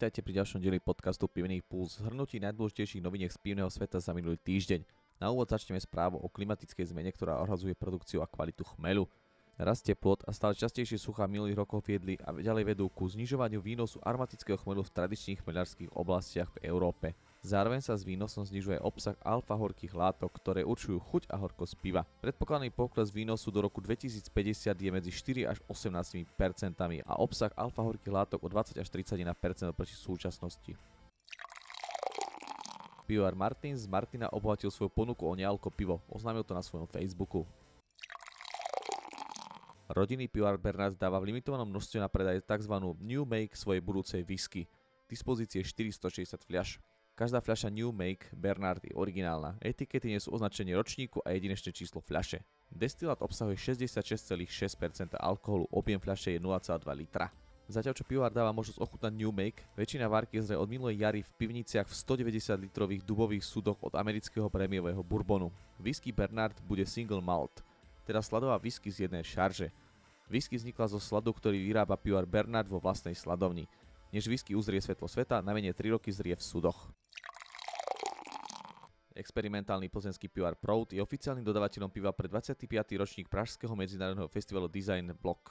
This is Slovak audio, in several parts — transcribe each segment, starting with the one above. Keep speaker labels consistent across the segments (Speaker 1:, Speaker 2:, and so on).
Speaker 1: Vítajte pri ďalšom dieli podcastu Pivný puls, zhrnutí najdôležitejších noviniek z pivného sveta za minulý týždeň. Na úvod začneme správu o klimatickej zmene, ktorá ohrazuje produkciu a kvalitu chmelu. Rast teplot a stále častejšie suchá minulých rokov viedli a ďalej vedú ku znižovaniu výnosu aromatického chmelu v tradičných chmeľarských oblastiach v Európe. Zároveň sa s výnosom znižuje obsah alfa-horkých látok, ktoré určujú chuť a horkosť piva. Predpokladaný pokles výnosu do roku 2050 je medzi 4 až 18 percentami a obsah alfa-horkých látok o 20 až 31 proti súčasnosti. Pivovar Martin z Martina obohatil svoju ponuku o nealko pivo, oznámil to na svojom Facebooku. Rodinný pivovar Bernard dáva v limitovanom množstve na predaj tzv. New Make svojej budúcej whisky. Dispozície 460 fľaš. Každá fľaša New Make Bernard je originálna. Etikety nie sú označenie ročníku a jedinečné číslo fľaše. Destilát obsahuje 66,6% alkoholu, objem fľaše je 0,2 litra. Zatiaľ čo pivár dáva možnosť ochutnať New Make, väčšina várky je od minulej jary v pivniciach v 190 litrových dubových súdoch od amerického prémiového bourbonu. Whisky Bernard bude single malt, teda sladová whisky z jednej šarže. Whisky vznikla zo sladu, ktorý vyrába pivár Bernard vo vlastnej sladovni. Než whisky uzrie svetlo sveta, najmenej 3 roky zrie v súdoch. Experimentálny plzenský pivar Prout je oficiálnym dodávateľom piva pre 25. ročník Pražského medzinárodného festivalu Design Block.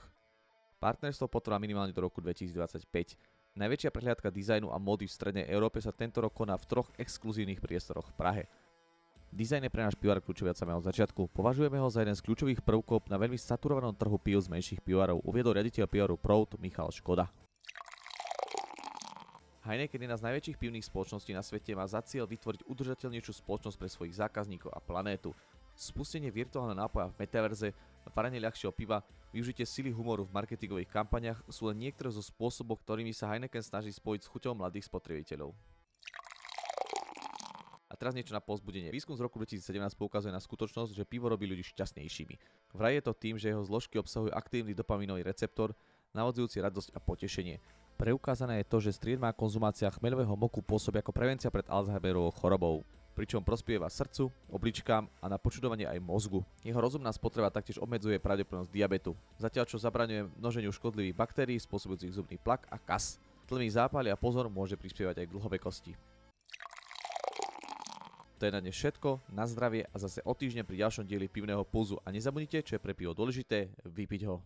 Speaker 1: Partnerstvo potrvá minimálne do roku 2025. Najväčšia prehliadka dizajnu a módy v strednej Európe sa tento rok koná v troch exkluzívnych priestoroch v Prahe. Dizajn je pre náš pivar kľúčový od samého začiatku. Považujeme ho za jeden z kľúčových prvkov na veľmi saturovanom trhu pív z menších pivarov, uviedol riaditeľ pivaru Prout Michal Škoda. Heineken, jedna z najväčších pivných spoločností na svete, má za cieľ vytvoriť udržateľnejšiu spoločnosť pre svojich zákazníkov a planétu. Spustenie virtuálneho nápoja v metaverze, varenie ľahšieho piva, využitie sily humoru v marketingových kampaniach sú len niektoré zo spôsobov, ktorými sa Heineken snaží spojiť s chuťou mladých spotrebiteľov. A teraz niečo na pozbudenie. Výskum z roku 2017 poukazuje na skutočnosť, že pivo robí ľudí šťastnejšími. Vraj je to tým, že jeho zložky obsahujú aktívny dopaminový receptor, navodzujúci radosť a potešenie. Preukázané je to, že striedmá konzumácia chmeľového moku pôsobí ako prevencia pred Alzheimerovou chorobou pričom prospieva srdcu, obličkám a na počudovanie aj mozgu. Jeho rozumná spotreba taktiež obmedzuje pravdepodobnosť diabetu, zatiaľ čo zabraňuje množeniu škodlivých baktérií spôsobujúcich zubný plak a kas. Tlmý zápaly a pozor môže prispievať aj k dlhovekosti. To je na dnes všetko, na zdravie a zase o týždeň pri ďalšom dieli pivného pulzu a nezabudnite, čo je pre pivo dôležité, vypiť ho.